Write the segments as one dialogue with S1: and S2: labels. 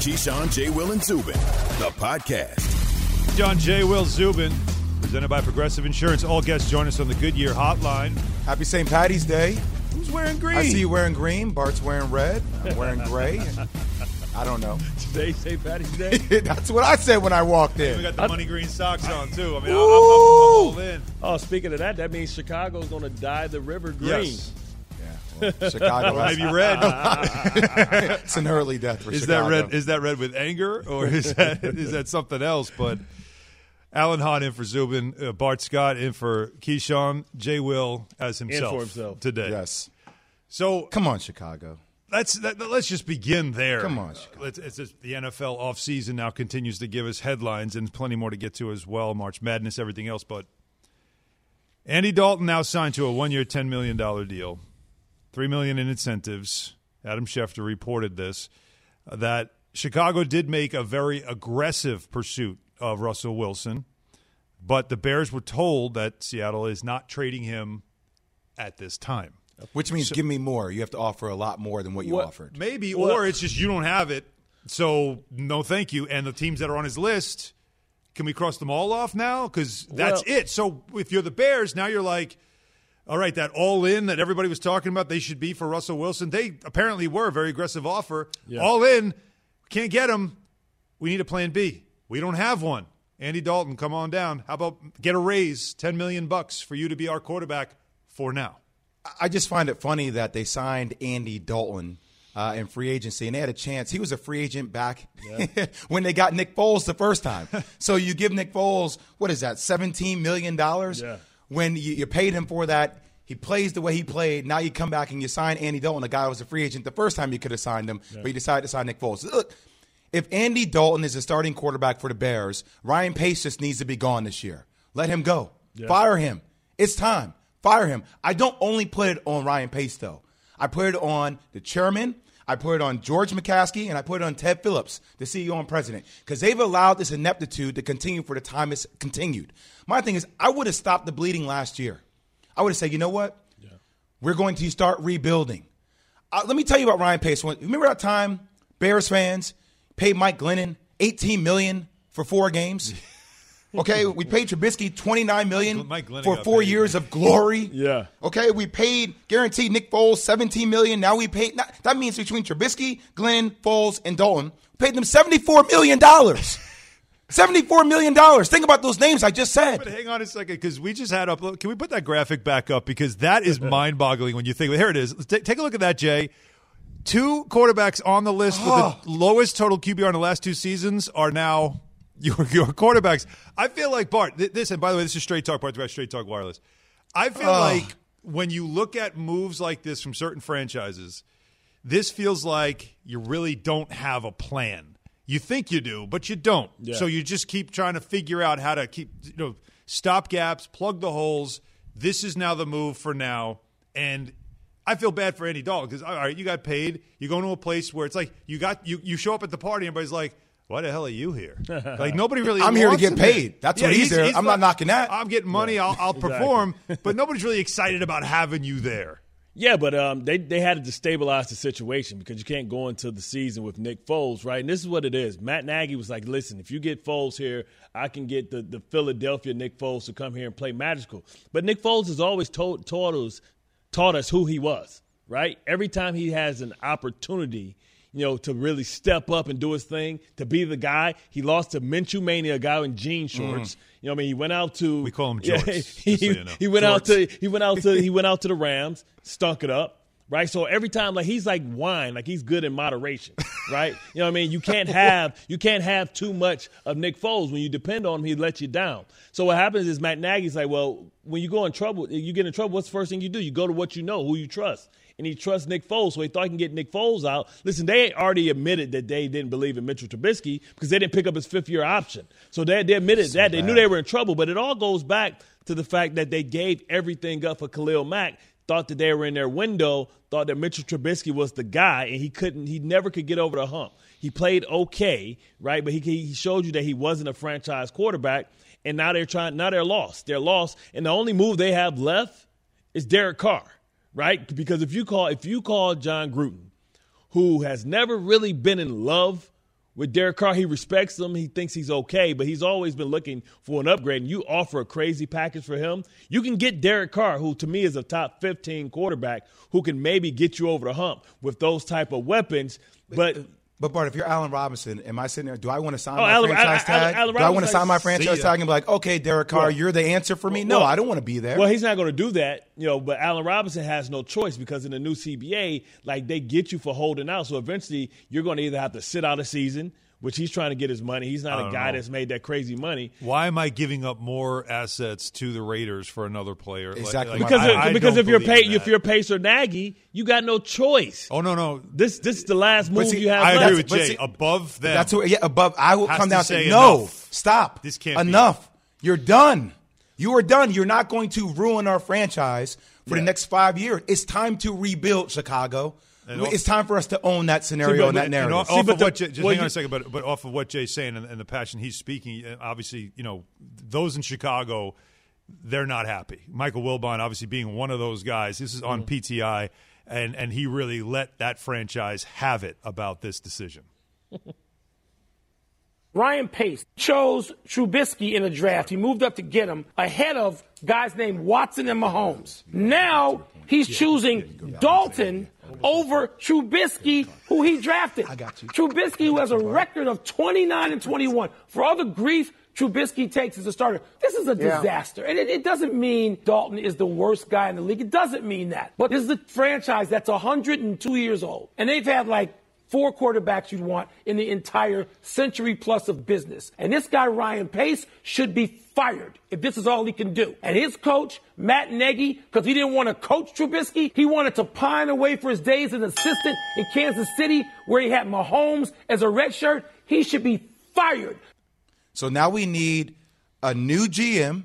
S1: Keyshawn, J. Will, and Zubin, the podcast.
S2: John J. Will Zubin, presented by Progressive Insurance. All guests join us on the Goodyear Hotline.
S3: Happy St. Patty's Day.
S2: Who's wearing green?
S3: I see you wearing green. Bart's wearing red. I'm wearing gray. I don't know.
S4: Today, St. Patty's Day.
S3: That's what I said when I walked in.
S2: We got the money green socks on too. I mean, I'm, I'm, I'm all in.
S4: oh, speaking of that, that means Chicago's going to dye the river green.
S2: Yes.
S3: Yeah, well, Chicago.
S2: Or
S3: has-
S2: maybe red.
S3: it's an early death for
S2: is
S3: Chicago.
S2: that red? Is that red with anger, or is that is that something else? But Alan Hahn in for Zubin, uh, Bart Scott in for Keyshawn, Jay Will as himself,
S4: for himself.
S2: today.
S3: yes.
S2: So
S3: Come on, Chicago.
S2: let's that, let's just begin there.
S3: Come on, Chicago.
S2: Let's, it's just, the NFL offseason now continues to give us headlines and plenty more to get to as well. March Madness, everything else, but Andy Dalton now signed to a one-year, ten million dollar deal, three million in incentives. Adam Schefter reported this uh, that Chicago did make a very aggressive pursuit of Russell Wilson, but the Bears were told that Seattle is not trading him at this time.
S3: Which means give me more. You have to offer a lot more than what you
S4: What-
S3: offered.
S2: Maybe,
S4: Well-
S2: or it's just you don't have it, so no, thank you. And the teams that are on his list, can we cross them all off now? Because that's
S4: Well-
S2: it. So if you're the Bears, now you're like, all right, that all in that everybody was talking about, they should be for Russell Wilson. They apparently were a very aggressive offer.
S4: Yeah.
S2: All in, can't get him. We need a plan B. We don't have one. Andy Dalton, come on down. How about get a raise, ten million bucks for you to be our quarterback for now?
S3: I just find it funny that they signed Andy Dalton uh, in free agency, and they had a chance. He was a free agent back when they got Nick Foles the first time. so you give Nick Foles what is that, seventeen million dollars?
S4: Yeah.
S3: When you, you paid him for that, he plays the way he played. Now you come back and you sign Andy Dalton, a guy who was a free agent the first time you could have signed him, but you decided to sign Nick Foles. Look, if Andy Dalton is a starting quarterback for the Bears, Ryan Pace just needs to be gone this year. Let him go. Fire him. It's time. Fire him. I don't only put it on Ryan Pace, though. I put it on the chairman, I put it on George McCaskey, and I put it on Ted Phillips, the CEO and president, because they've allowed this ineptitude to continue for the time it's continued. My thing is, I would have stopped the bleeding last year. I would have said, you know what? We're going to start rebuilding. Uh, let me tell you about Ryan Pace. Remember that time Bears fans paid Mike Glennon 18 million for four games? Okay, we paid Trubisky 29 million for four
S2: paid.
S3: years of glory.
S4: Yeah.
S3: Okay, we paid guaranteed Nick Foles 17 million. Now we paid not, that means between Trubisky, Glenn, Foles, and Dalton, we paid them 74 million dollars. 74 million dollars. Think about those names I just
S2: But
S3: said.
S2: hang on a second, because we just had up. Can we put that graphic back up? Because that is mind-boggling when you think. Here it is. Let's take take a look at that, Jay. Two quarterbacks on the list with the oh. lowest total QBR in the last two seasons are now your your quarterbacks. I feel like Bart. th- This and by the way, this is Straight Talk. Bart, about Straight Talk Wireless. I feel like when you look at moves like this from certain franchises, this feels like you really don't have a plan. You think you do, but you don't.
S4: Yeah.
S2: So you just keep trying to figure out how to keep you know stop gaps, plug the holes. This is now the move for now, and I feel bad for Andy Dalton because all right, you got paid. You go to a place where it's like you got you you show up at the party, and everybody's like. Why the hell are you here? Like nobody really.
S3: I'm here to get
S2: him there.
S3: paid. That's what he's there. I'm not knocking that.
S2: I'm getting money. I'll, I'll perform, but nobody's really excited about having you there.
S4: Yeah, but um, they they had to destabilize the situation because you can't go into the season with Nick Foles, right? And this is what it is. Matt Nagy was like, "Listen, if you get Foles here, I can get the, the Philadelphia Nick Foles to come here and play magical." But Nick Foles has always told, taught us taught us who he was, right? Every time he has an opportunity, you know, to really step up and do his thing, to be the guy. He lost to Minshew Mania, a guy in jean mm-hmm. shorts. You know, what I mean, he went out to
S2: We call him
S4: Yeah, he,
S2: so you know.
S4: he went out to he went out to he went out to the Rams, stunk it up. Right, so every time, like he's like wine, like he's good in moderation, right? You know what I mean? You can't have you can't have too much of Nick Foles when you depend on him. He lets you down. So what happens is Matt Nagy's like, well, when you go in trouble, you get in trouble. What's the first thing you do? You go to what you know, who you trust, and he trusts Nick Foles. So he thought he can get Nick Foles out. Listen, they already admitted that they didn't believe in Mitchell Trubisky because they didn't pick up his fifth year option. So they, they admitted that they knew they were in trouble. But it all goes back to the fact that they gave everything up for Khalil Mack thought that they were in their window, thought that Mitchell Trubisky was the guy, and he couldn't, he never could get over the hump. He played okay, right? But he, he showed you that he wasn't a franchise quarterback, and now they're trying, now they're lost. They're lost, and the only move they have left is Derek Carr, right? Because if you call, if you call Jon Gruden, who has never really been in love With Derek Carr, he respects him. He thinks he's okay, but he's always been looking for an upgrade. And you offer a crazy package for him. You can get Derek Carr, who to me is a top 15 quarterback, who can maybe get you over the hump with those type of weapons. But
S3: But Bart, if you're Allen Robinson, am I sitting there? Do I want to sign
S4: Oh,
S3: my
S4: Allen-
S3: franchise
S4: Allen-
S3: tag?
S4: Allen
S3: do I want to sign my franchise tag and be like, okay, Derek Carr,
S4: Well-
S3: you're the answer for me? No,
S4: well-
S3: I don't want to be there.
S4: Well, he's not going to do that, you know. But Allen Robinson has no choice because in the new CBA, like they get you for holding out. So eventually, you're going to either have to sit out a season, which he's trying to get his money. He's not a guy
S2: know.
S4: that's made that crazy money.
S2: Why am I giving up more assets to the Raiders for another player?
S3: Exactly.
S2: like,
S4: Because
S2: I-
S4: if,
S2: I
S4: because
S2: don't
S4: if you're
S2: believe
S4: pay, if you're Pacer Nagy, you got no choice.
S2: oh no no,
S4: This this is the last move
S3: see,
S4: you have
S2: I
S4: left.
S2: agree with Jay.
S3: see-
S2: Above them,
S3: That's what, yeah, above. I will
S2: Has
S3: come
S2: to
S3: down
S2: say
S3: no,
S2: enough.
S3: stop.
S2: This can't be.
S3: enough. You're done. You are done. You're not going to ruin our franchise for the next five years. It's time to rebuild Chicago.
S2: And
S3: it's time for us to own that scenario
S4: but-
S3: and that narrative.
S2: And off,
S4: See,
S2: off
S4: but
S2: of
S4: the-
S2: what Jay, just
S4: well,
S2: hang on
S4: you-
S2: a second, but but off of what Jay's saying and, and the passion he's speaking, uh, obviously, you know, those in Chicago, they're not happy. Michael Wilbon, obviously, being one of those guys. This is
S4: Mm-hmm.
S2: on PTI, and and he really let that franchise have it about this decision.
S5: Ryan Pace chose Trubisky in the draft. He moved up to get him ahead of guys named Watson and Mahomes. Now he's choosing Dalton over Trubisky, who he drafted. I
S3: got you.
S5: Trubisky, who has a record of 29 and 21. For all the grief Trubisky takes as a starter, this is a disaster. And it, it doesn't mean Dalton is the worst guy in the league. It doesn't mean that. But this is a franchise that's 102 years old. And they've had like four quarterbacks you'd want in the entire century plus of business. And this guy, Ryan Pace, should be fired if this is all he can do. And his coach, Matt Nagy, because he didn't want to coach Trubisky, he wanted to pine away for his days as an assistant in Kansas City where he had Mahomes as a red shirt. He should be fired.
S3: So now we need a new GM,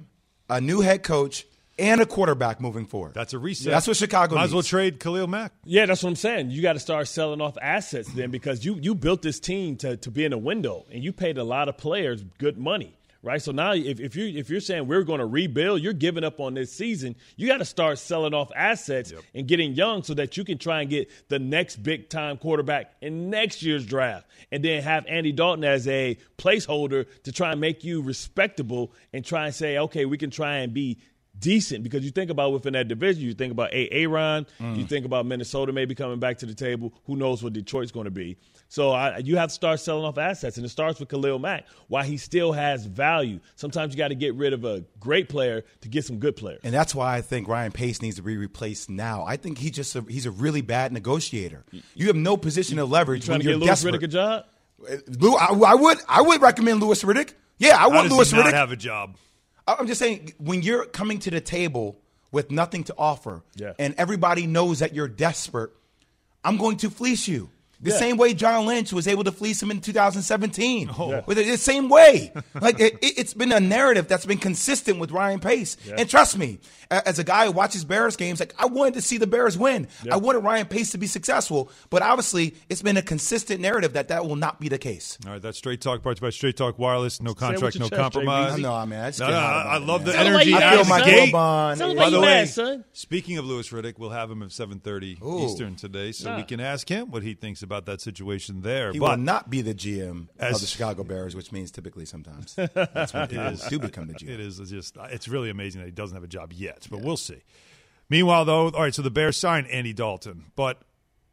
S3: a new head coach, and a quarterback moving forward.
S2: That's a reset.
S3: That's what Chicago
S2: Might as well
S3: needs.
S2: trade Khalil Mack.
S4: Yeah, that's what I'm saying. You got to start selling off assets then because you you built this team to, to be in a window and you paid a lot of players good money, right? So now if, if you if you're saying we're going to rebuild, you're giving up on this season. You got to start selling off assets and getting young so that you can try and get the next big time quarterback in next year's draft, and then have Andy Dalton as a placeholder to try and make you respectable and try and say, okay, we can try and be decent because you think about within that division, you think about A. Aaron, you mm. think about Minnesota maybe coming back to the table. Who knows what Detroit's going to be? So I, you have to start selling off assets, and it starts with Khalil Mack. Why he still has value, sometimes you got to get rid of a great player to get some good players.
S3: And that's why I think Ryan Pace needs to be replaced now. I think he just a, he's a really bad negotiator. You have no position of leverage
S4: Trying
S3: when
S4: to
S3: you're
S4: get Louis
S3: desperate.
S4: Riddick a job.
S3: Uh, Lou, I, I would I would recommend Louis Riddick. Yeah, I
S2: How
S3: want
S2: does
S3: Louis
S2: he not
S3: Riddick.
S2: have a job?
S3: I'm just saying when you're coming to the table with nothing to offer,
S4: Yeah.
S3: and everybody knows that you're desperate, I'm going to fleece you. The
S4: Yeah.
S3: same way John Lynch was able to fleece him in 2017.
S2: Oh.
S3: With it, the same way. like it, it, it's been a narrative that's been consistent with Ryan Pace. And trust me, as a guy who watches Bears games, like I wanted to see the Bears win. I wanted Ryan Pace to be successful. But obviously, it's been a consistent narrative that that will not be the case.
S2: All right, that's Straight Talk, brought to you by Straight Talk Wireless. No contract, no
S4: chest,
S2: compromise.
S3: I know, I mean, I just
S2: No,
S3: get
S2: no, I,
S3: about it,
S2: love
S3: man.
S2: the energy.
S4: you
S2: out
S4: mad,
S2: of the gate. By the way,
S4: son.
S2: speaking of Louis Riddick, we'll have him at 7:30
S3: Ooh.
S2: Eastern today, so
S4: Nah.
S2: we can ask him what he thinks about that situation there.
S3: He
S2: but
S3: will not be the GM
S2: As-
S3: of the Chicago Bears, which means typically sometimes that's when people do become the GM.
S2: It is just it's really amazing that he doesn't have a job yet, but we'll see. Meanwhile, though, all right, so the Bears signed Andy Dalton, but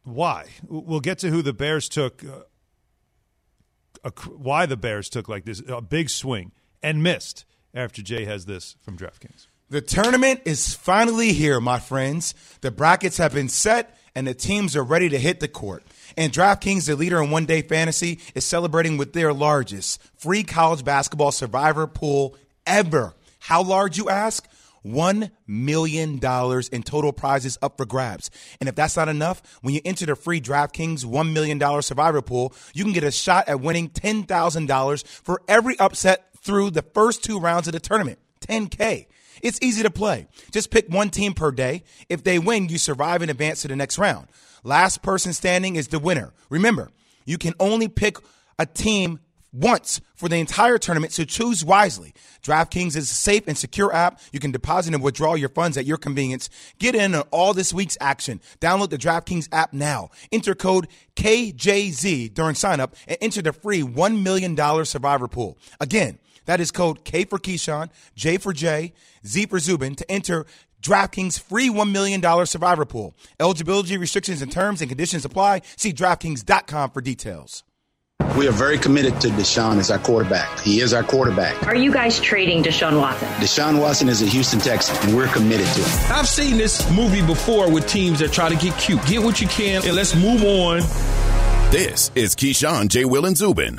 S2: why? We'll get to who the Bears took. Uh, a, why the Bears took like this a big swing and missed after Jay has this from DraftKings.
S3: The tournament is finally here, my friends. The brackets have been set and the teams are ready to hit the court. And DraftKings, the leader in one day fantasy, is celebrating with their largest free college basketball survivor pool ever. How large, you ask? $1 million in total prizes up for grabs. And if that's not enough, when you enter the free DraftKings $1 million survivor pool, you can get a shot at winning $10,000 for every upset through the first two rounds of the tournament. 10K. It's easy to play. Just pick one team per day. If they win, you survive and advance to the next round. Last person standing is the winner. Remember, you can only pick a team once for the entire tournament, so choose wisely. DraftKings is a safe and secure app. You can deposit and withdraw your funds at your convenience. Get in on all this week's action. Download the DraftKings app now. Enter code KJZ during signup and enter the free $1 million survivor pool. Again, that is code K for Keyshawn, J for Jay, Z for Zubin to enter DraftKings free $1 million survivor pool. Eligibility restrictions and terms and conditions apply. See DraftKings.com for details.
S6: We are very committed to Deshaun as our quarterback. He is our quarterback.
S7: Are you guys trading Deshaun Watson?
S6: Deshaun Watson is a Houston Texan, and we're committed to him.
S8: I've seen this movie before with teams that try to get cute. Get what you can, and let's move on.
S1: This is Keyshawn, J. Will, and Zubin.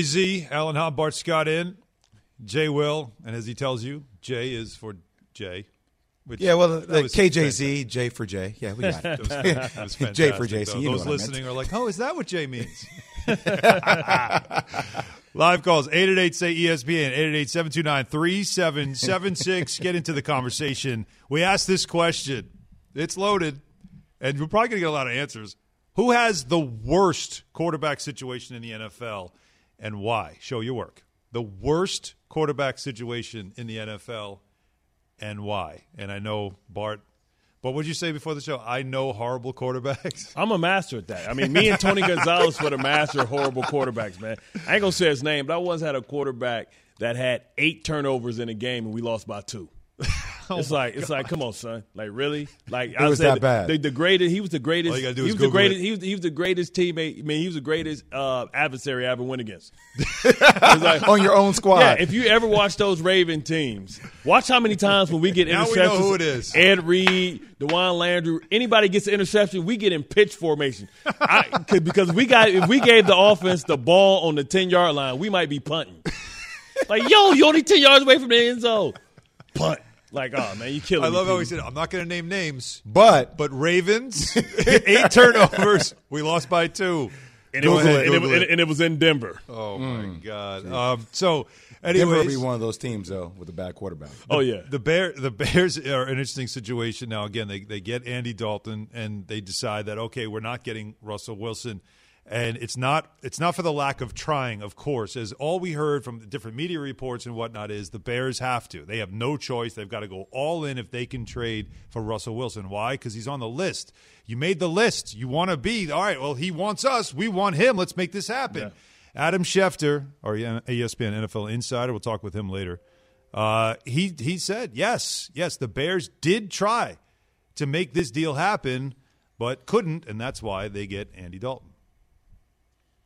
S2: Z, Alan Hahn, Bart Scott in. Jay Will, and as he tells you, J is for Jay. Which,
S3: Yeah, well, the, the KJZ, J for J. Yeah, we got
S2: That was,
S3: it.
S2: that was
S3: J for Jason.
S2: though.
S3: You know
S2: Those
S3: what I meant.
S2: listening are like, oh, is that what J means? Live calls 888 say ESPN 888 729 3776. Get into the conversation. We asked this question. It's loaded, and we're probably going to get a lot of answers. Who has the worst quarterback situation in the NFL and why? Show your work. The worst quarterback situation in the NFL and why? And I know, Bart, but what would you say before the show? I know horrible quarterbacks.
S4: I'm a master at that. I mean, me and Tony Gonzalez were the master of horrible quarterbacks, man. I ain't gonna say his name, but I once had a quarterback that had eight turnovers in a game and we lost by two.
S2: Oh
S4: it's like it's like, come on, son. Like really? Like
S3: It was
S4: said,
S3: that bad.
S4: The, the greatest. He was the greatest.
S2: All you do
S4: he
S2: is
S4: was the greatest.
S2: it.
S4: He was, he was the greatest teammate. I mean, he was the greatest uh, adversary I ever went against. Like-
S3: On your own squad.
S4: Yeah, if you ever watch those Raven teams, watch how many times when we get
S2: Now
S4: interceptions.
S2: we know who it is.
S4: Ed Reed, Dawan Landry, anybody gets an interception, we get in pitch formation. I, 'cause- because we got if we gave the offense the ball on the ten yard line, we might be punting. Like, yo, you only ten yards away from the end zone. Punt. Like, oh man, you killing
S2: I
S4: me.
S2: love how he said, I'm not going to name names,
S3: but
S2: but Ravens, eight turnovers. We lost by two.
S4: and it, was,
S2: Google
S4: and, it,
S2: Google
S4: and, and it was in Denver.
S2: Oh, my God. Um, so,
S3: Denver be one of those teams though with a bad quarterback.
S4: Oh yeah.
S2: The Bear, the Bears are an interesting situation now. Again, they they get Andy Dalton and they decide that okay, we're not getting Russell Wilson, and it's not it's not for the lack of trying, of course. As all we heard from the different media reports and whatnot is the Bears have to. They have no choice. They've got to go all in if they can trade for Russell Wilson. Why? Because he's on the list. You made the list. You want to be all right. Well, he wants us. We want him. Let's make this happen. Adam Schefter, our ESPN NFL insider, we'll talk with him later. Uh, he he said yes, yes. The Bears did try to make this deal happen, but couldn't, and that's why they get Andy Dalton.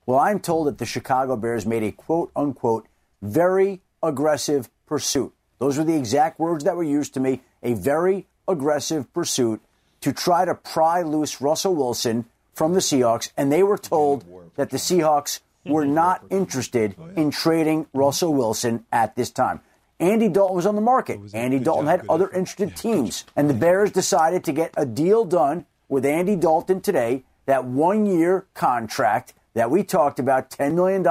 S9: Well, I'm told that the Chicago Bears made a quote unquote very aggressive pursuit. Those were the exact words that were used to me a very aggressive pursuit to try to pry loose Russell Wilson from the Seahawks, and they were told that the Seahawks were not interested in trading Russell Wilson at this time. Andy Dalton was on the market. Andy Dalton had other interested teams, and the Bears decided to get a deal done with Andy Dalton today. That one-year contract that we talked about, $10 million,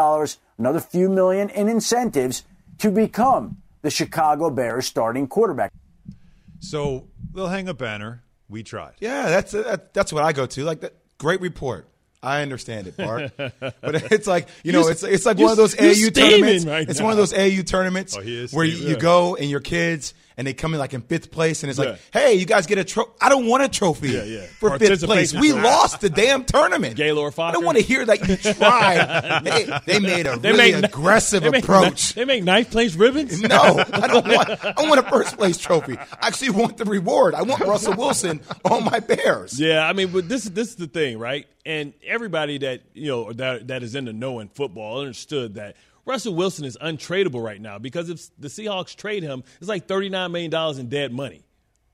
S9: another few million in incentives to become the Chicago Bears starting quarterback.
S2: So they'll hang a banner. We tried.
S3: Yeah, that's uh, that, that's what I go to. Like that great report. I understand it, Bart. but it's like you know,
S4: You-
S3: it's it's like one of those AU tournaments.
S4: right
S3: it's
S4: now.
S3: one of those AU tournaments
S2: Oh,
S3: where you,
S2: steaming.
S3: you go and your kids and they come in like in fifth place, and it's
S4: Yeah.
S3: like, hey, you guys get a trophy. I don't want a trophy
S4: Yeah, yeah.
S3: for fifth place. We lost the damn tournament.
S4: Gaylord
S3: I don't want to hear that you tried. they, they made a
S4: They
S3: really
S4: make-
S3: aggressive
S4: they make,
S3: approach.
S4: They make ninth place ribbons.
S3: No, I don't want. I want a first place trophy. I actually want the reward. I want Russell Wilson on my Bears.
S4: Yeah, I mean, but this this is the thing, right? And everybody that you know that that is in the know in football understood that Russell Wilson is untradeable right now because if the Seahawks trade him, it's like thirty nine million dollars in dead money.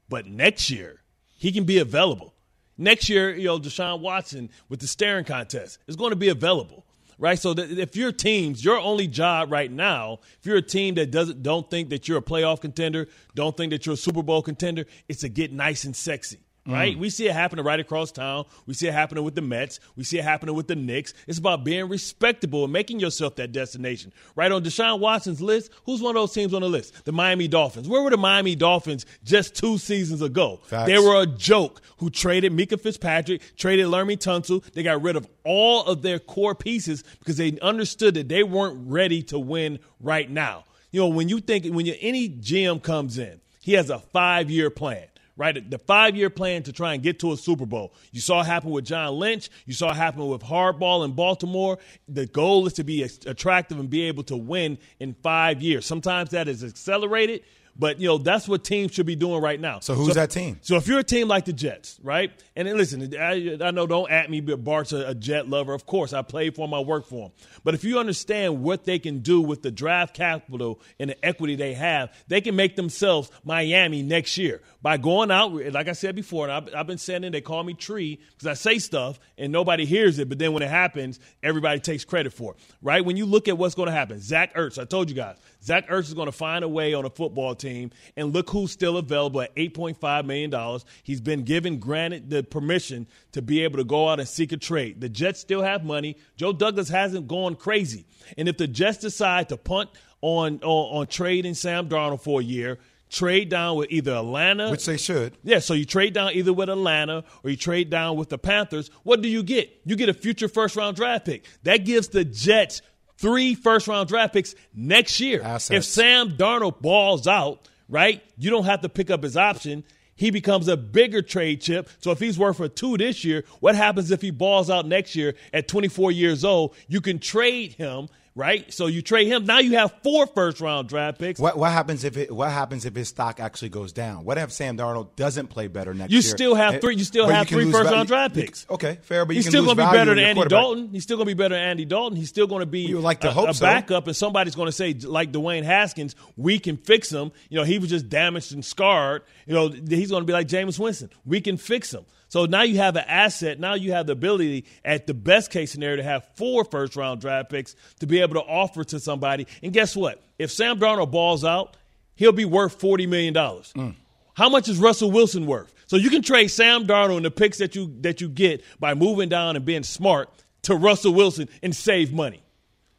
S4: But next year, he can be available. Next year, you know, Deshaun Watson with the staring contest is going to be available. Right, so if your teams, your only job right now, if you're a team that doesn't don't think that you're a playoff contender, don't think that you're a Super Bowl contender, it's to get nice and sexy right? Mm. We see it happening right across town. We see it happening with the Mets. We see it happening with the Knicks. It's about being respectable and making yourself that destination. Right on Deshaun Watson's list, who's one of those teams on the list? The Miami Dolphins. Where were the Miami Dolphins just two seasons ago?
S3: Facts.
S4: They were a joke who traded Minkah Fitzpatrick, traded Laremy Tunsil. They got rid of all of their core pieces because they understood that they weren't ready to win right now. You know, when you think, when you, any GM comes in, he has a five year plan right? The five year plan to try and get to a Super Bowl. You saw it happen with John Lynch. You saw it happen with Harbaugh in Baltimore. The goal is to be attractive and be able to win in five years. Sometimes that is accelerated. But you know that's what teams should be doing right now.
S3: So who's that team?
S4: So if you're a team like the Jets, right? And then listen, I, I know don't at me, but Bart's a, a Jet lover. Of course, I played for him, I work for him. But if you understand what they can do with the draft capital and the equity they have, they can make themselves Miami next year by going out. Like I said before, and I've, I've been saying it, they call me Tree because I say stuff and nobody hears it. But then when it happens, everybody takes credit for it, right? When you look at what's going to happen, Zach Ertz, I told you guys, Zach Ertz is going to find a way on a football team, and look who's still available at $8.5 million. He's been given, granted, the permission to be able to go out and seek a trade. The Jets still have money. Joe Douglas hasn't gone crazy. And if the Jets decide to punt on, on, on trading Sam Darnold for a year, trade down with either Atlanta.
S3: Which they should.
S4: Yeah, so you trade down either with Atlanta or you trade down with the Panthers. What do you get? You get a future first round draft pick. That gives the Jets three first round draft picks next year.
S3: Assets.
S4: If Sam Darnold balls out, right, you don't have to pick up his option. He becomes a bigger trade chip. So if he's worth a two this year, what happens if he balls out next year at 24 years old? You can trade him, right? So you trade him. Now you have four first round draft picks.
S3: What what happens if it what happens if his stock actually goes down? What if Sam Darnold doesn't play better next
S4: You
S3: year?
S4: You still have
S3: Eh,
S4: three. You still
S3: but
S4: have
S3: can
S4: three first
S3: value-
S4: round draft
S3: you-
S4: picks.
S3: Okay, fair, but you
S4: he's
S3: can
S4: still going to be better than Andy. Dalton. He's still going to be better than Andy Dalton. He's still going to be
S3: You like to
S4: a,
S3: hope
S4: a
S3: so.
S4: backup, and somebody's going to say, like Dwayne Haskins, we can fix him. You know, he was just damaged and scarred. You know, he's going to be like Jameis Winston. We can fix him. So now you have an asset. Now you have the ability, at the best case scenario, to have four first round draft picks to be able to offer to somebody. And guess what? If Sam Darnold balls out, he'll be worth forty million dollars. Mm. How much is Russell Wilson worth? So you can trade Sam Darnold and the picks that you that you get by moving down and being smart to Russell Wilson and save money.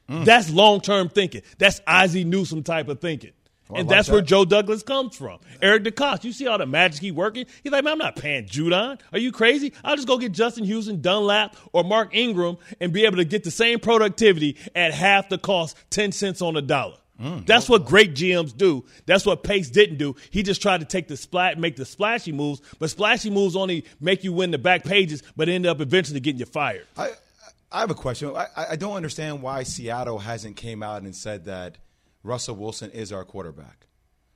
S4: Mm. That's long term thinking. That's Ozzie Newsome type of thinking. And
S3: like
S4: that's where. Joe Douglas comes from. Eric DeCosta, you see all the magic he working? He's like, man, I'm not paying Judon. Are you crazy? I'll just go get Justin Houston, Dunlap, or Mark Ingram and be able to get the same productivity at half the cost, 10 cents on the dollar. Mm. That's what great GMs do. That's what Pace didn't do. He just tried to take the splat, make the splashy moves, but splashy moves only make you win the back pages, but end up eventually getting you fired.
S3: I I have a question. I, I don't understand why Seattle hasn't came out and said that Russell Wilson is our quarterback.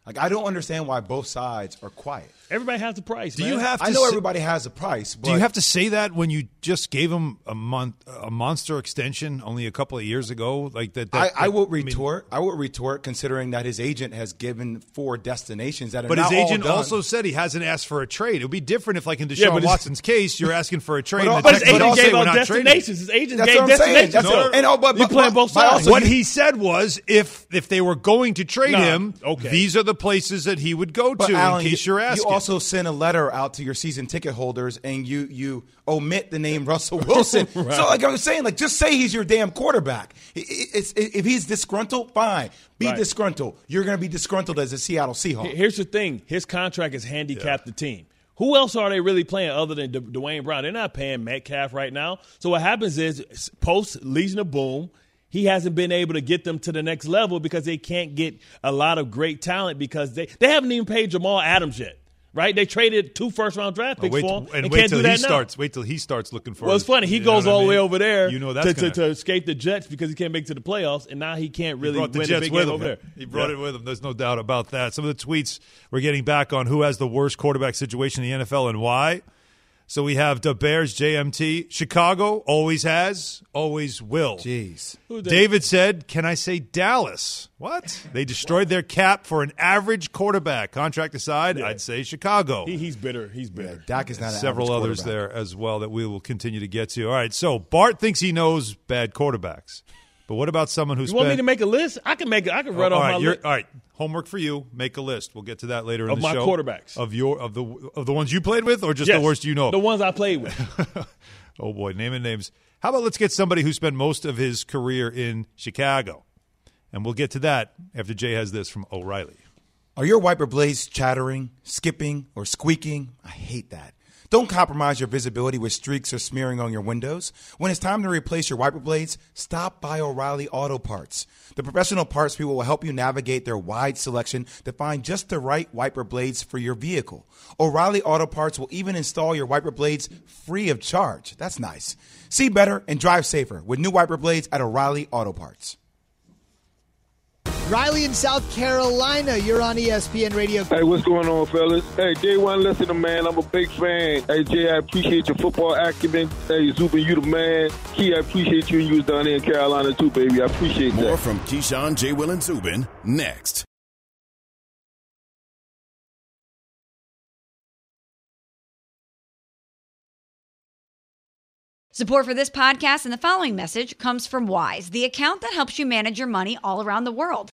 S3: Like I don't understand why both sides are quiet.
S4: Everybody has a price.
S2: Do
S4: man.
S2: you have to
S3: I know
S2: say-
S3: everybody has a price. But
S2: Do you have to say that when you just gave him a month, a monster extension only a couple of years ago? Like that.
S3: I,
S2: that
S3: I will
S2: I mean,
S3: retort. I will retort, considering that his agent has given four destinations that are
S2: but his
S3: not all
S2: agent
S3: done.
S2: also said he hasn't asked for a trade. It would be different if, like in Deshaun
S4: Yeah, but his-
S2: Watson's case, you're asking for a trade.
S3: But
S2: and
S4: But his agent
S2: all
S4: gave
S2: we're
S4: out
S2: not trading.
S4: destinations. His agent
S3: That's
S4: gave
S3: what
S4: destinations.
S3: That's
S4: So
S3: what- and, oh, but-
S4: you
S3: but-
S4: playing
S3: but-
S4: both sides.
S3: also
S2: What he said was, if if they were going to trade him,
S4: okay.
S2: these are the places that he would go to. In case
S3: you,
S2: you're asking,
S3: you also send a letter out to your season ticket holders, and you you omit the name Russell Wilson. So, like I was saying, like just say he's your damn quarterback. It's, if he's disgruntled, fine, be
S4: Right.
S3: disgruntled. You're going to be disgruntled as a Seattle Seahawk.
S4: Here's the thing: his contract has handicapped the team. Who else are they really playing other than D- Duane Brown? They're not paying Metcalf right now. So what happens is, post Legion of Boom, he hasn't been able to get them to the next level because they can't get a lot of great talent because they they haven't even paid Jamal Adams yet. Right? They traded two first round draft picks for him
S2: and
S4: and
S2: wait
S4: can't
S2: till
S4: do
S2: he
S4: now.
S2: starts. Wait till he starts looking for.
S4: Well, it's funny. He goes all the way
S2: mean?
S4: over there
S2: You know
S4: to,
S2: that's
S4: to,
S2: gonna-
S4: to escape the Jets because he can't make it to the playoffs, and now he can't really
S2: He the
S4: win a
S2: Jets
S4: big
S2: with
S4: game
S2: him.
S4: over there.
S2: He brought
S4: Yeah.
S2: it with him. There's no doubt about that. Some of the tweets we're getting back on who has the worst quarterback situation in the NFL and why. So we have the Bears, JMT. Chicago always has, always will.
S3: Jeez.
S2: David said, "Can I say Dallas? What? They destroyed their cap for an average quarterback. Contract aside, I'd say Chicago.
S4: He, he's bitter. He's
S3: Yeah,
S4: bitter.
S3: Dak is not
S2: Several
S3: average
S2: others there as well that we will continue to get to. All right, so Bart thinks he knows bad quarterbacks, but what about someone who's
S4: You want me to make a list? I can make. it. I can run
S2: all
S4: off
S2: right,
S4: my list.
S2: all right, homework for you. Make a list. We'll get to that later in
S4: Of my quarterbacks.
S2: of your of the of the ones you played with, or just
S4: Yes,
S2: the worst you know.
S4: The ones I played with.
S2: oh boy, naming names. How about let's get somebody who spent most of his career in Chicago, and we'll get to that after Jay has this from O'Reilly.
S3: Are your wiper blades chattering, skipping, or squeaking? I hate that. Don't compromise your visibility with streaks or smearing on your windows. When it's time to replace your wiper blades, stop by O'Reilly Auto Parts. The professional parts people will help you navigate their wide selection to find just the right wiper blades for your vehicle. O'Reilly Auto Parts will even install your wiper blades free of charge. That's nice. See better and drive safer with new wiper blades at O'Reilly Auto Parts.
S10: Riley in South Carolina, you're on ESPN Radio.
S11: Hey, what's going on, fellas? Hey, day one listener, man. I'm a big fan. Hey, Jay, I appreciate your football acumen. Hey, Zubin, you the man. Key, I appreciate you and you was down there in Carolina too, baby. I appreciate
S1: More
S11: that.
S1: More from Keyshawn, J. Will, and Zubin next.
S12: Support for this podcast and the following message comes from Wise, the account that helps you manage your money all around the world.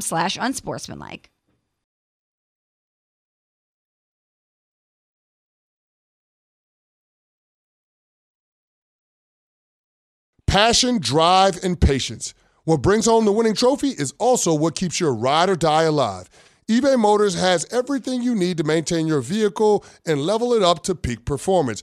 S12: slash unsportsmanlike.
S13: Passion, drive, and patience. What brings home the winning trophy is also what keeps your ride or die alive. eBay Motors has everything you need to maintain your vehicle and level it up to peak performance.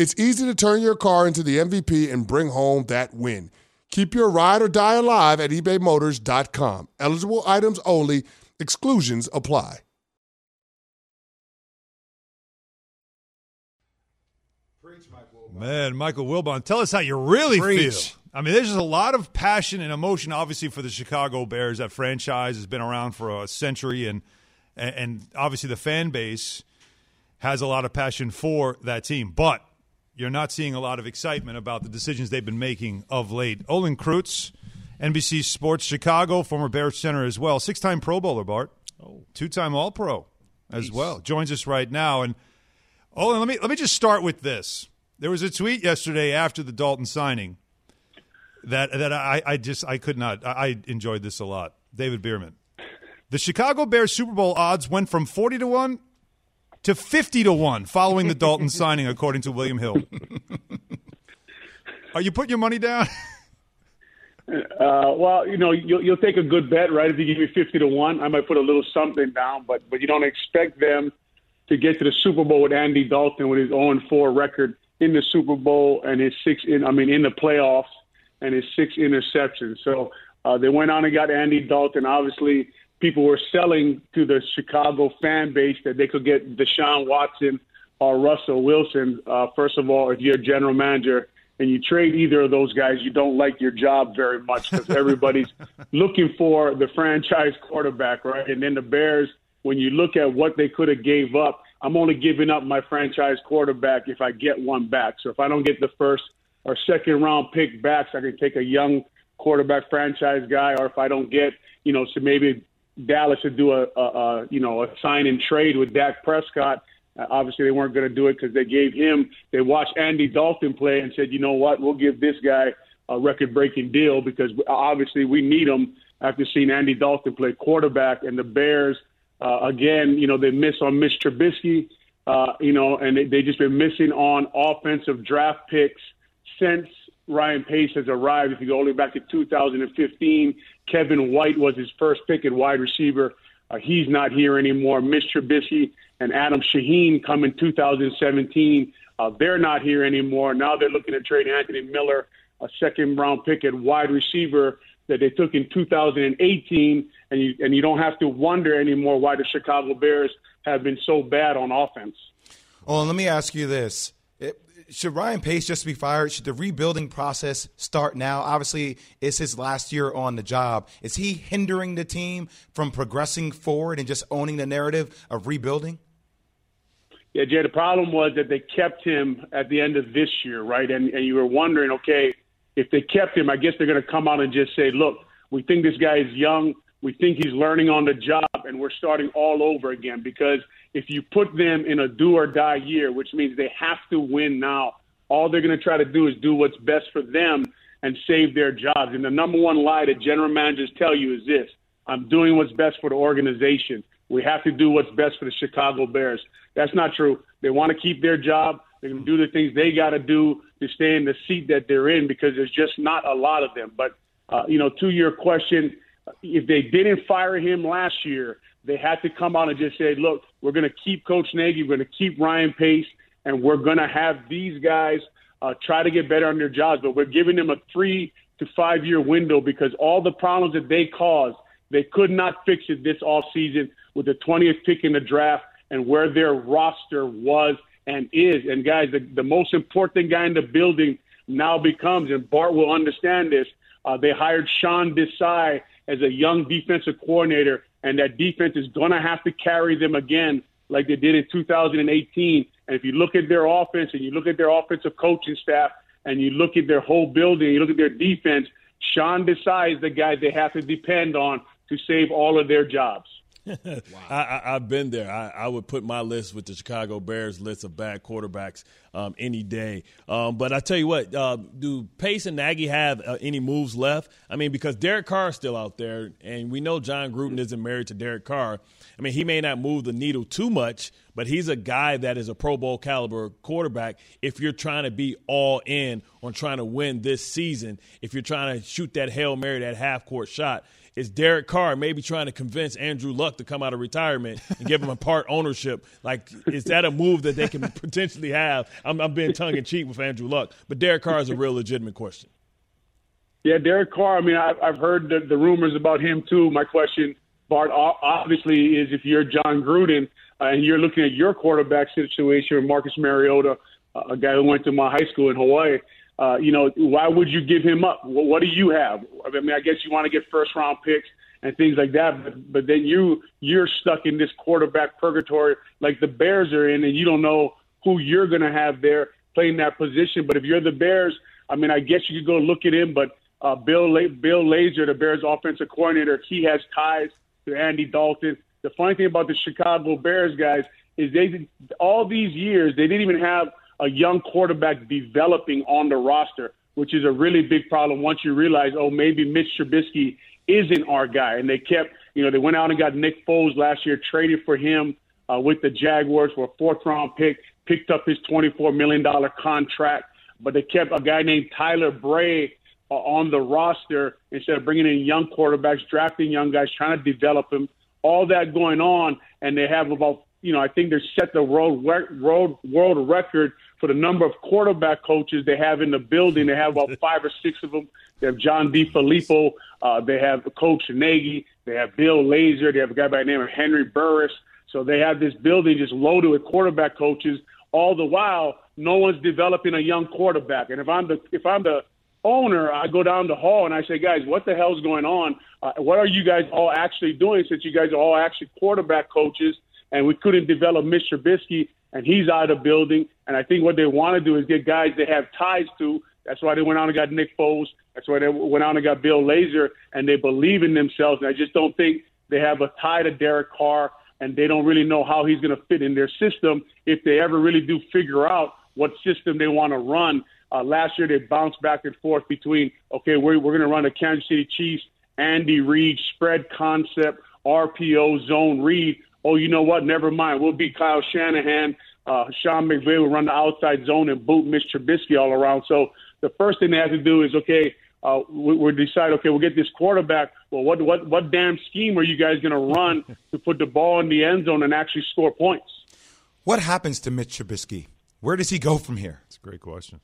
S13: it's easy to turn your car into the MVP and bring home that win. Keep your ride or die alive at ebaymotors.com. Eligible items only, exclusions apply.
S2: Man, Michael Wilbon, tell us how you really
S3: Preach.
S2: feel. I mean, there's just a lot of passion and emotion, obviously, for the Chicago Bears. That franchise has been around for a century, and and, and obviously the fan base has a lot of passion for that team. But you're not seeing a lot of excitement about the decisions they've been making of late. Olin Kreutz, NBC Sports Chicago, former Bears center as well, six-time Pro Bowler, Bart, oh. two-time All-Pro as well, joins us right now, and and let me let me just start with this. There was a tweet yesterday after the Dalton signing that that I, I just I could not I, I enjoyed this a lot. David Bierman. The Chicago Bears Super Bowl odds went from forty to one to fifty to one following the Dalton signing, according to William Hill. Are you putting your money down?
S14: Uh, well, you know, you'll, you'll take a good bet, right? If you give me fifty to one, I might put a little something down, but but you don't expect them to get to the Super Bowl with Andy Dalton with his 0 4 record in the Super Bowl and his six in I mean in the playoffs and his six interceptions. So uh, they went on and got Andy Dalton. Obviously, people were selling to the Chicago fan base that they could get Deshaun Watson or Russell Wilson. Uh, first of all, if you're a general manager and you trade either of those guys, you don't like your job very much because everybody's looking for the franchise quarterback, right? And then the Bears, when you look at what they could have gave up, I'm only giving up my franchise quarterback if I get one back. So if I don't get the first or second round pick backs, I can take a young quarterback franchise guy, or if I don't get, you know, so maybe Dallas should do a, a, a you know a sign and trade with Dak Prescott uh, obviously, they weren't going to do it because they gave him. They watched Andy Dalton play and said, "You know what? We'll give this guy a record-breaking deal because obviously we need him." After seeing Andy Dalton play quarterback, and the Bears, uh, again, you know, they miss on Mitch Trubisky, uh, you know, and they, they just been missing on offensive draft picks since Ryan Pace has arrived. If you go all the way back to 2015, Kevin White was his first pick at wide receiver. Uh, he's not here anymore. Mitch Trubisky and Adam Shaheen come in 2017. Uh, they're not here anymore. Now they're looking at trade Anthony Miller, a second round pick at wide receiver that they took in 2018. And you, and you don't have to wonder anymore why the Chicago Bears have been so bad on offense.
S3: Well, let me ask you this should Ryan Pace just be fired? Should the rebuilding process start now? Obviously, it's his last year on the job. Is he hindering the team from progressing forward and just owning the narrative of rebuilding?
S14: Yeah, Jay, the problem was that they kept him at the end of this year, right? And, and you were wondering, okay, if they kept him, I guess they're going to come out and just say, look, we think this guy is young. We think he's learning on the job, and we're starting all over again because – if you put them in a do or die year, which means they have to win now, all they're going to try to do is do what's best for them and save their jobs. And the number one lie that general managers tell you is this I'm doing what's best for the organization. We have to do what's best for the Chicago Bears. That's not true. They want to keep their job. They're going to do the things they got to do to stay in the seat that they're in because there's just not a lot of them. But, uh, you know, to your question, if they didn't fire him last year, they had to come out and just say, look, we're going to keep Coach Nagy, we're going to keep Ryan Pace, and we're going to have these guys uh, try to get better on their jobs. But we're giving them a three to five year window because all the problems that they caused, they could not fix it this off season with the 20th pick in the draft and where their roster was and is. And guys, the, the most important guy in the building now becomes, and Bart will understand this. Uh, they hired Sean Desai as a young defensive coordinator and that defense is going to have to carry them again like they did in 2018. And if you look at their offense and you look at their offensive coaching staff and you look at their whole building, you look at their defense, Sean is the guy they have to depend on to save all of their jobs.
S4: Wow. I, have been there. I, I, would put my list with the Chicago Bears list of bad quarterbacks um, any day. Um, but I tell you what, uh, do Pace and Nagy have uh, any moves left? I mean, because Derek Carr is still out there, and we know Jon Gruden isn't married to Derek Carr. I mean, he may not move the needle too much, but he's a guy that is a Pro Bowl caliber quarterback. If you're trying to be all in on trying to win this season, if you're trying to shoot that Hail Mary, that half court shot, is Derek Carr maybe trying to convince Andrew Luck to come out of retirement and give him a part ownership? Like, is that a move that they can potentially have? I'm, I'm being tongue in cheek with Andrew Luck, but Derek Carr is a real legitimate question.
S14: Yeah, Derek Carr. I mean, I've, I've heard the, the rumors about him too. My question, Bart, obviously, is if you're Jon Gruden uh, and you're looking at your quarterback situation with Marcus Mariota, uh, a guy who went to my high school in Hawaii uh, you know, why would you give him up? What, what do you have? I mean, I guess you want to get first round picks and things like that, but but then you you're stuck in this quarterback purgatory like the Bears are in, and you don't know who you're going to have there playing that position. But if you're the Bears, I mean, I guess you could go look at him, but uh, Bill Bill Lazor, the Bears offensive coordinator, he has ties to Andy Dalton. The funny thing about the Chicago Bears guys is they all these years they didn't even have a young quarterback developing on the roster, which is a really big problem. Once you realize, oh, maybe Mitch Trubisky isn't our guy, and they kept, you know, they went out and got Nick Foles last year, traded for him uh, with the Jaguars for a fourth round pick, picked up his $24 million contract, but they kept a guy named Tyler Bray uh, on the roster instead of bringing in young quarterbacks, drafting young guys, trying to develop them. All that going on, and they have about, you know, I think they're set the world world world record for the number of quarterback coaches they have in the building. They have about five or six of them. They have John DeFilippo. Uh, they have Coach Nagy. They have Bill Lazor. They have a guy by the name of Henry Burris. So they have this building just loaded with quarterback coaches. All the while, no one's developing a young quarterback. And if I'm the if I'm the owner, I go down the hall and I say, guys, what the hell's going on? Uh, what are you guys all actually doing? Since you guys are all actually quarterback coaches, and we couldn't develop Mr. Trubisky, and he's out of the building. And I think what they want to do is get guys they have ties to. That's why they went out and got Nick Foles. That's why they went out and got Bill Lazor, and they believe in themselves. And I just don't think they have a tie to Derek Carr, and they don't really know how he's going to fit in their system if they ever really do figure out what system they want to run. Uh, last year, they bounced back and forth between, okay, we're, we're going to run the Kansas City Chiefs, Andy Reid, spread concept, RPO, zone read. Oh, you know what? Never mind. We'll be Kyle Shanahan. Uh, Sean McVay will run the outside zone and boot Mitch Trubisky all around. So the first thing they have to do is, okay, uh, we, we decide, okay, we'll get this quarterback. Well, what what what damn scheme are you guys going to run to put the ball in the end zone and actually score points?
S3: What happens to Mitch Trubisky? Where does he go from here?
S2: It's a great question.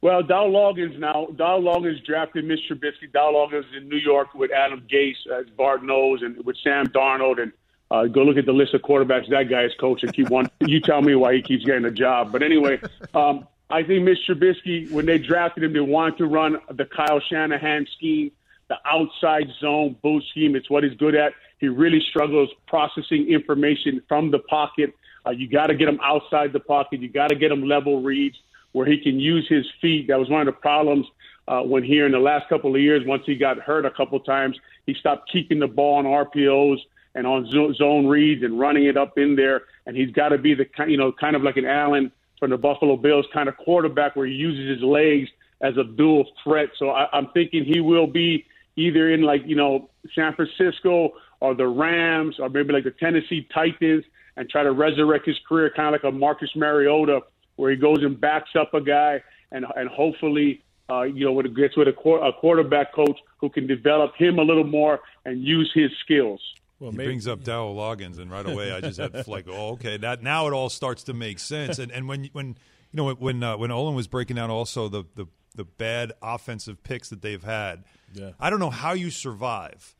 S14: Well, Dow Loggains now. Dow Loggains drafted Mitch Trubisky. Dow Loggains in New York with Adam Gase, as Bart knows, and with Sam Darnold. And uh, go look at the list of quarterbacks that guy is coaching. Keep one. you tell me why he keeps getting a job. But anyway, um, I think Mitch Trubisky, when they drafted him, they wanted to run the Kyle Shanahan scheme, the outside zone boot scheme. It's what he's good at. He really struggles processing information from the pocket. Uh, you got to get him outside the pocket. You got to get him level reads where he can use his feet. That was one of the problems uh, when here in the last couple of years. Once he got hurt a couple times, he stopped keeping the ball on RPOs and on zone reads and running it up in there. And he's got to be the kind, you know, kind of like an Allen from the Buffalo Bills kind of quarterback where he uses his legs as a dual threat. So I, I'm thinking he will be either in like you know San Francisco or the Rams or maybe like the Tennessee Titans and try to resurrect his career, kind of like a Marcus Mariota where he goes and backs up a guy and and hopefully uh, you know gets with a, a quarterback coach who can develop him a little more and use his skills.
S2: Well, he maybe. brings up Dow Loggains, and right away I just have like, oh, okay, that now it all starts to make sense. And and when when you know when uh, when Olin was breaking down also the the the bad offensive picks that they've had, yeah. I don't know how you survive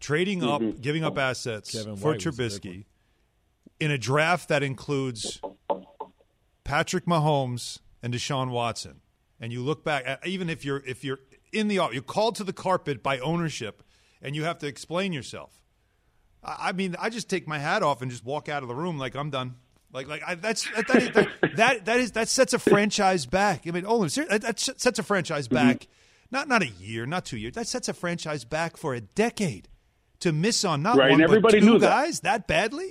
S2: trading mm-hmm. up, giving up assets for White Trubisky in a draft that includes Patrick Mahomes and Deshaun Watson, and you look back, even if you're if you're in the you're called to the carpet by ownership, and you have to explain yourself. I mean, I just take my hat off and just walk out of the room like I'm done. Like, like I, that's that, that, is, that, that, that is that sets a franchise back. I mean, oh, that sets a franchise mm-hmm. back. Mm-hmm. Not not a year, not two years. That sets a franchise back for a decade to miss on not
S14: right,
S2: one
S14: and everybody
S2: but two
S14: knew
S2: guys that. that badly.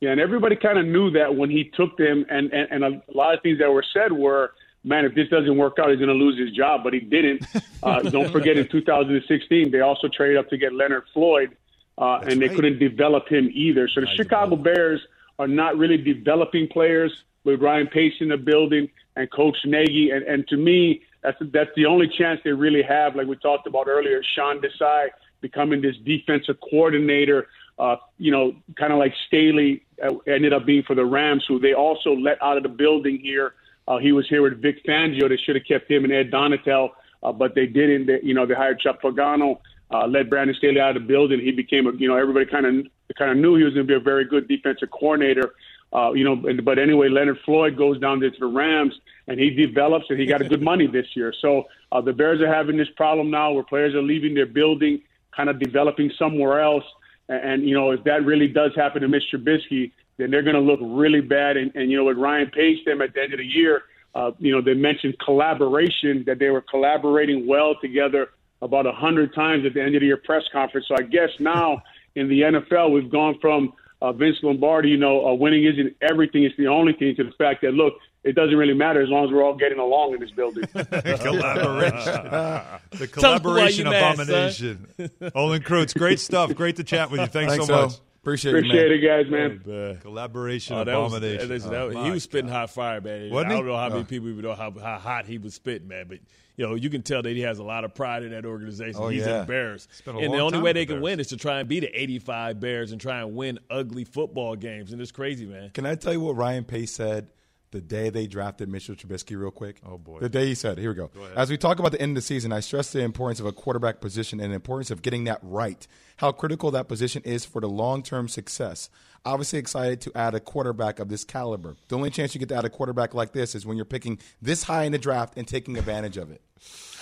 S14: Yeah, and everybody kind of knew that when he took them, and, and, and a lot of things that were said were, man, if this doesn't work out, he's going to lose his job. But he didn't. Uh, don't forget, in 2016, they also traded up to get Leonard Floyd, uh, and they right. couldn't develop him either. So the Chicago Bears are not really developing players with Ryan Pace in the building and Coach Nagy. And, and to me, that's that's the only chance they really have. Like we talked about earlier, Sean Desai becoming this defensive coordinator. Uh, you know, kind of like Staley uh, ended up being for the Rams, who they also let out of the building here. Uh, he was here with Vic Fangio. They should have kept him and Ed Donatell, uh, but they didn't. They, you know, they hired Chuck Pagano, uh, let Brandon Staley out of the building. He became a, you know, everybody kind of kind of knew he was going to be a very good defensive coordinator. Uh, you know, but anyway, Leonard Floyd goes down to the Rams and he develops and he got a good money this year. So uh, the Bears are having this problem now where players are leaving their building, kind of developing somewhere else. And, and you know, if that really does happen to Mr. Trubisky, then they're going to look really bad. And, and you know, with Ryan Pace, them at the end of the year, uh, you know, they mentioned collaboration that they were collaborating well together about a hundred times at the end of the year press conference. So I guess now in the NFL we've gone from uh, Vince Lombardi, you know, uh, winning isn't everything; it's the only thing. To the fact that look, it doesn't really matter as long as we're all getting along in this building.
S2: collaboration. the
S14: Tell 'em why
S2: collaboration
S14: you mad,
S2: abomination. Olin Kreutz, great stuff. Great to chat with you. Thanks,
S3: Thanks,
S2: so much.
S3: Phil. Appreciate
S14: it, Appreciate man. it, guys, man.
S4: man.
S2: Collaboration
S4: Oh, that
S2: abomination.
S4: listen, that
S2: Oh,
S4: he was spitting hot fire, man.
S2: Wasn't
S4: I don't know how many
S2: Oh.
S4: people even know how, how hot he was spitting, man. But you know, you can tell that he has a lot of pride in that organization.
S3: Oh,
S4: He's
S3: yeah.
S4: embarrassed,
S2: Spent a
S4: and the only way they
S2: the
S4: can win is to try and beat the 85 Bears and try and win ugly football games. And it's crazy, man.
S3: Can I tell you what Ryan Pace said the day they drafted Mitchell Trubisky, real quick?
S2: Oh, boy.
S3: The day he said, here we go.
S2: ahead.
S3: As we talk about the end of the season, I stress the importance of a quarterback position and the importance of getting that right, how critical that position is for the long term success. Obviously, excited to add a quarterback of this caliber. The only chance you get to add a quarterback like this is when you're picking this high in the draft and taking advantage of it.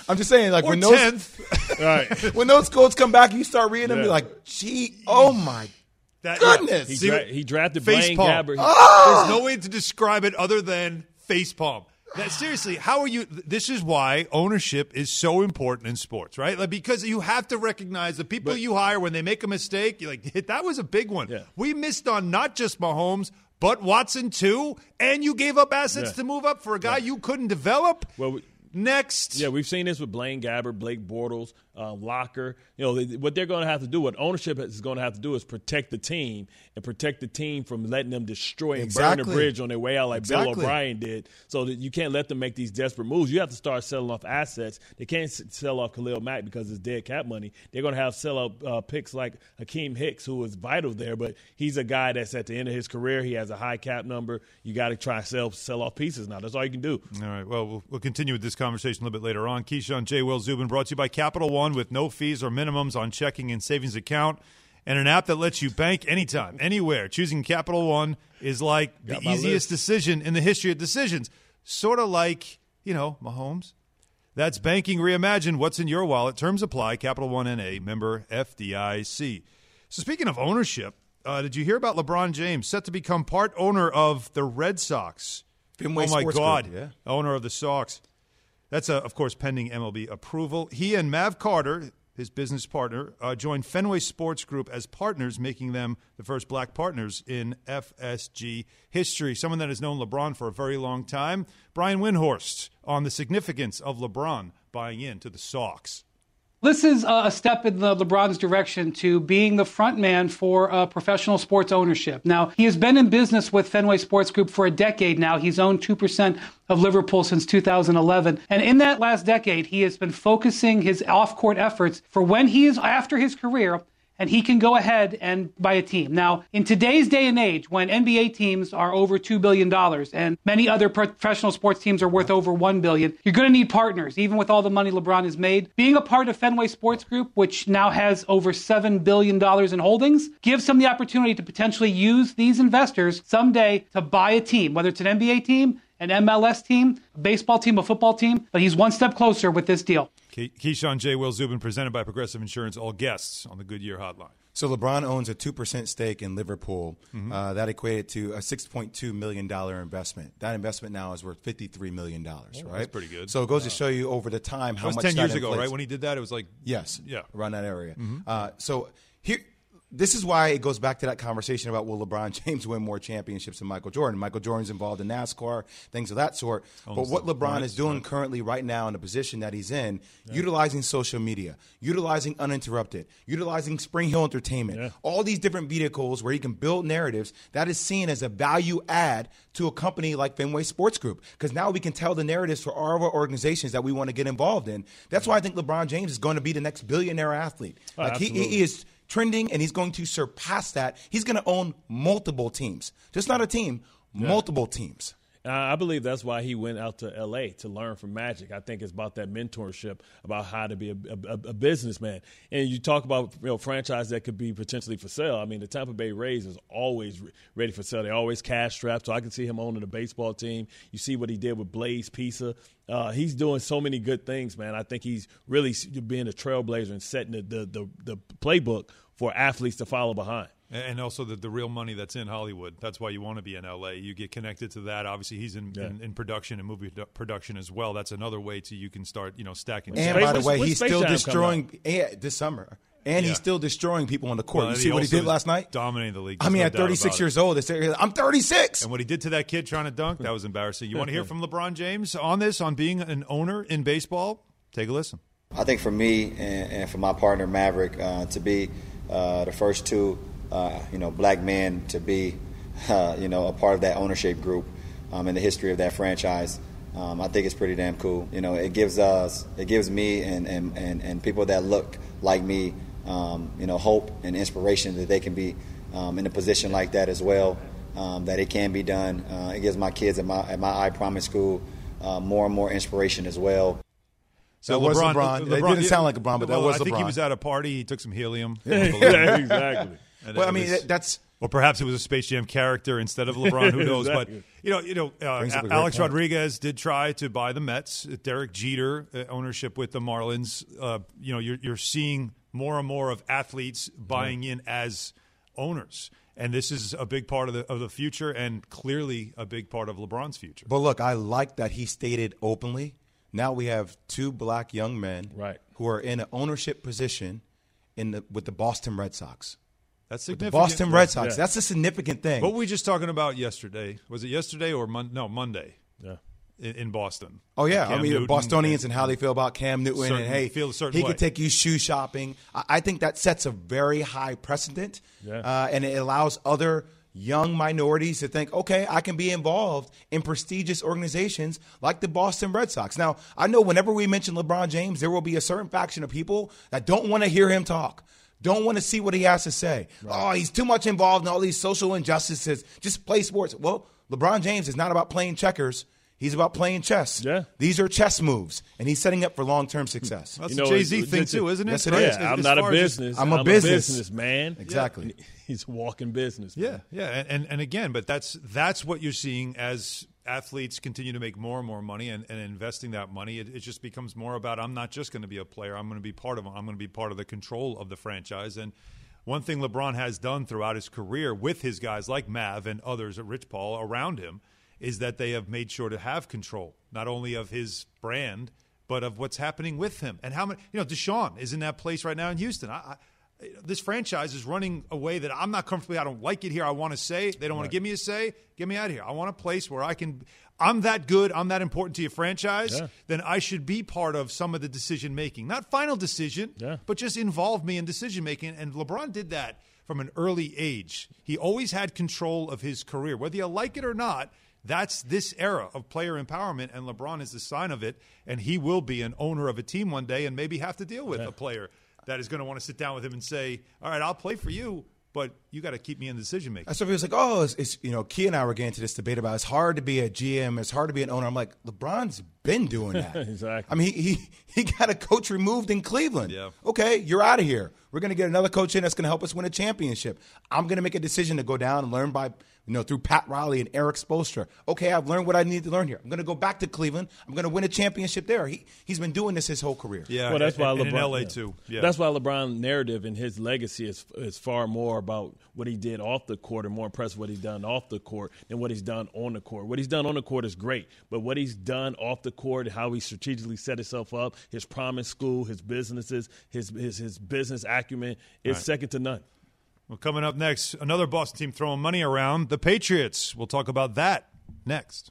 S3: I'm just saying, like
S2: Or
S3: when those
S2: 10th.
S4: Right.
S3: when those quotes come back, you start reading them,
S4: Yeah.
S3: you're like, gee, oh my
S2: That-
S3: goodness.
S4: He,
S2: See,
S4: dra- he drafted
S2: face
S4: Blaine
S2: palm.
S4: Gabbert. Oh!
S2: There's no way to describe it other than face palm. That, seriously, how are you? This is why ownership is so important in sports, right? Like because you have to recognize the people you hire when they make a mistake. You're like, that was a big one.
S4: Yeah.
S2: We missed on not just Mahomes, but Watson too, and you gave up assets
S4: Yeah.
S2: to move up for a guy you couldn't develop.
S4: Well, we-
S2: Next,
S4: Yeah, we've seen this with Blaine Gabbert, Blake Bortles, um, Locker. You know, they, what they're going to have to do, what ownership is going to have to do, is protect the team and protect the team from letting them destroy and burn
S3: Exactly.
S4: the bridge on their way out, like Bill
S3: Exactly.
S4: O'Brien did. So that you can't let them make these desperate moves. You have to start selling off assets. They can't sell off Khalil Mack because it's dead cap money. They're going to have sell out uh, picks like Akiem Hicks, who is vital there, but he's a guy that's at the end of his career. He has a high cap number. You got to try and sell sell off pieces now. That's all you can do.
S2: All right. Well, we'll, we'll continue with this conversation a little bit later on. Keyshawn J. Will Zubin brought to you by Capital One with no fees or minimums on checking and savings account and an app that lets you bank anytime, anywhere. Choosing Capital One is like the
S4: Got
S2: easiest
S4: list.
S2: decision in the history of decisions. Sort of like, you know, Mahomes. That's banking reimagined. What's in your wallet? Terms apply. Capital One NA, member FDIC. So speaking of ownership, uh, did you hear about LeBron James set to become part owner of the Red Sox?
S3: Fenway
S2: oh my
S3: Sports
S2: God!
S3: Yeah.
S2: owner of the Sox. That's uh, of course pending MLB approval. He and Mav Carter, his business partner, uh, joined Fenway Sports Group as partners, making them the first black partners in FSG history. Someone that has known LeBron for a very long time. Brian Windhorst on the significance of LeBron buying into the Sox.
S15: This is a step in the LeBron's direction to being the front man for uh, professional sports ownership. Now, he has been in business with Fenway Sports Group for a decade now. He's owned 2% of Liverpool since 2011. And in that last decade, he has been focusing his off court efforts for when he is after his career and he can go ahead and buy a team. Now, in today's day and age, when NBA teams are over $2 billion and many other professional sports teams are worth over 1 billion, you're going to need partners, even with all the money LeBron has made. Being a part of Fenway Sports Group, which now has over $7 billion in holdings, gives him the opportunity to potentially use these investors someday to buy a team, whether it's an NBA team, an MLS team, a baseball team, a football team, but he's one step closer with this deal.
S2: Key- Keyshawn J. Will Zubin, presented by Progressive Insurance. All guests on the Goodyear Hotline.
S3: So LeBron owns a two percent stake in Liverpool.
S2: Mhm.
S3: Uh, that equated to a six point two million dollar investment. That investment now is worth fifty three million dollars.
S2: Oh,
S3: right,
S2: that's pretty good.
S3: So it goes to show you over the time how
S2: That was
S3: much
S2: 10
S3: that
S2: years ago,
S3: inflates.
S2: right? When he did that, it was like
S3: yes,
S2: yeah.
S3: around that area.
S2: Mhm.
S3: Uh, so here. This is why it goes back to that conversation about will LeBron James win more championships than Michael Jordan? Michael Jordan's involved in NASCAR, things of that sort. Oh,
S2: but
S3: what LeBron is doing
S2: right.
S3: currently right now in the position that he's in, utilizing social media, utilizing uninterrupted, utilizing SpringHill Entertainment, all these different vehicles where he can build narratives, that is seen as a value add to a company like Fenway Sports Group. Because now we can tell the narratives for all of our organizations that we want to get involved in. That's why I think LeBron James is going to be the next billionaire athlete.
S4: Oh,
S3: like he, he is trending and he's going to surpass that. He's going to own multiple teams. Just not a team, multiple teams.
S4: Uh, I believe that's why he went out to L.A. to learn from Magic. I think it's about that mentorship, about how to be a, a, a businessman. And you talk about you know franchise that could be potentially for sale. I mean, the Tampa Bay Rays is always re- ready for sale. They're always cash strapped, so I can see him owning a baseball team. You see what he did with Blaze Pizza. Uh, he's doing so many good things, man. I think he's really being a trailblazer and setting the, the, the, the playbook for athletes to follow behind.
S2: And also the, the real money that's in Hollywood. That's why you want to be in LA. You get connected to that. Obviously, he's in, in, in production and movie production as well. That's another way to you can start, you know, stacking.
S3: And
S2: checks.
S3: by the way, he's still destroying yeah, this summer. and
S2: Yeah.
S3: he's still destroying people on the court.
S2: Well,
S3: you see what he did last night?
S2: Dominating the league.
S3: I mean,
S2: no
S3: at 36
S2: about it.
S3: years old, they say, I'm 36.
S2: And what he did to that kid trying to dunk, that was embarrassing. You want to hear from LeBron James on this, on being an owner in baseball? Take a listen.
S16: I think for me and, and for my partner Maverick uh, to be uh, the first two, uh, you know, black men to be, uh, you know, a part of that ownership group um, in the history of that franchise, um, I think it's pretty damn cool. You know, it gives us, it gives me and and, and, and people that look like me, um, you know, hope and inspiration that they can be um, in a position like that as well. Um, that it can be done. Uh, it gives my kids at my at my I Promise school uh, more and more inspiration as well.
S3: That was LeBron. It didn't sound like LeBron, but that
S2: well,
S3: was
S2: I think he was at a party. He took some helium.
S3: Yeah, exactly.
S2: And
S3: Well, I mean,
S2: was-
S3: that's-
S2: Or perhaps it was a Space Jam character instead of LeBron. Who knows?
S3: Exactly.
S2: But you know, you know, uh,
S3: a
S2: Alex
S3: point.
S2: Rodriguez did try to buy the Mets. Derek Jeter uh, ownership with the Marlins. Uh, you know, you're you're seeing more and more of athletes buying in as owners. And this is a big part of the of the future, and clearly a big part of LeBron's future.
S3: But look, I like that he stated openly. Now we have two black young men
S4: right.
S3: who are in an ownership position in the with the Boston Red Sox.
S2: That's
S3: With the
S2: significant.
S3: Boston Red Sox. That's a significant thing.
S2: What were we just talking about yesterday? Was it yesterday or mon- no Monday?
S4: Yeah.
S2: In, in Boston.
S3: Oh yeah,
S2: Cam
S3: I mean
S2: Newton
S3: Bostonians and how they feel about Cam Newton
S2: Certain-
S3: and hey,
S2: feel a certain
S3: he
S2: way.
S3: could take you shoe shopping. I, I think that sets a very high precedent,
S4: Yeah.
S3: uh, and it allows other young minorities to think, okay, I can be involved in prestigious organizations like the Boston Red Sox. Now, I know whenever we mention LeBron James, there will be a certain faction of people that don't want to hear him talk. Don't want to see what he has to say. Oh, he's too much involved in all these social injustices. Just play sports. Well, LeBron James is not about playing checkers. He's about playing chess. Yeah. These are chess moves, and he's setting up for long term success.
S2: That's a Jay-Z thing too, isn't it?
S3: Yes, it
S2: Right?
S3: is.
S4: I'm
S2: as
S4: not a
S2: far as-
S4: business.
S3: I'm a business.
S4: businessman.
S3: Exactly.
S4: He's a walking business.
S2: Yeah, yeah, and, and and again, but that's that's what you're seeing as athletes continue to make more and more money and, and investing that money. It, it just becomes more about I'm not just going to be a player. I'm going to be part of. I'm going to be part of the control of the franchise. And one thing LeBron has done throughout his career with his guys like Mav and others, at Rich Paul around him, is that they have made sure to have control not only of his brand but of what's happening with him and how many. You know, Deshaun is in that place right now in Houston. I, I, this franchise is running a way that I'm not comfortable. I don't like it here. I want to say they don't want to give me a say. Get me out of here. I want a place where I can. I'm that good. I'm that important to your franchise.
S4: Yeah.
S2: Then I should be part of some of the decision making, not final decision, but just involve me in decision making. And LeBron did that from an early age. He always had control of his career, whether you like it or not. That's this era of player empowerment, and LeBron is the sign of it. And he will be an owner of a team one day, and maybe have to deal with a player that is going to want to sit down with him and say, "All right, I'll play for you, but you got to keep me in decision making."
S3: So what he was like, oh, it's, it's, you know, Key and I were getting into this debate about it's hard to be a GM, it's hard to be an owner. I'm like, LeBron's been doing that.
S4: exactly.
S3: I mean, he, he he got a coach removed in Cleveland.
S2: Yeah.
S3: Okay, you're out of here. We're going to get another coach in that's going to help us win a championship. I'm going to make a decision to go down and learn by, you know, through Pat Riley and Erik Spoelstra. Okay, I've learned what I need to learn here. I'm going to go back to Cleveland. I'm going to win a championship there. He he's been doing this his whole career.
S2: Yeah,
S4: well, that's why
S2: and- and in LA
S4: yeah.
S2: too. Yeah.
S4: That's why LeBron narrative and his legacy is is far more about what he did off the court and more impressive what he's done off the court than what he's done on the court. What he's done on the court is great, but what he's done off the court, how he strategically set himself up, his promise school, his businesses, his his, his business acumen is
S2: Right.
S4: second to none.
S2: Well, coming up next, another Boston team throwing money around, the Patriots. We'll talk about that next.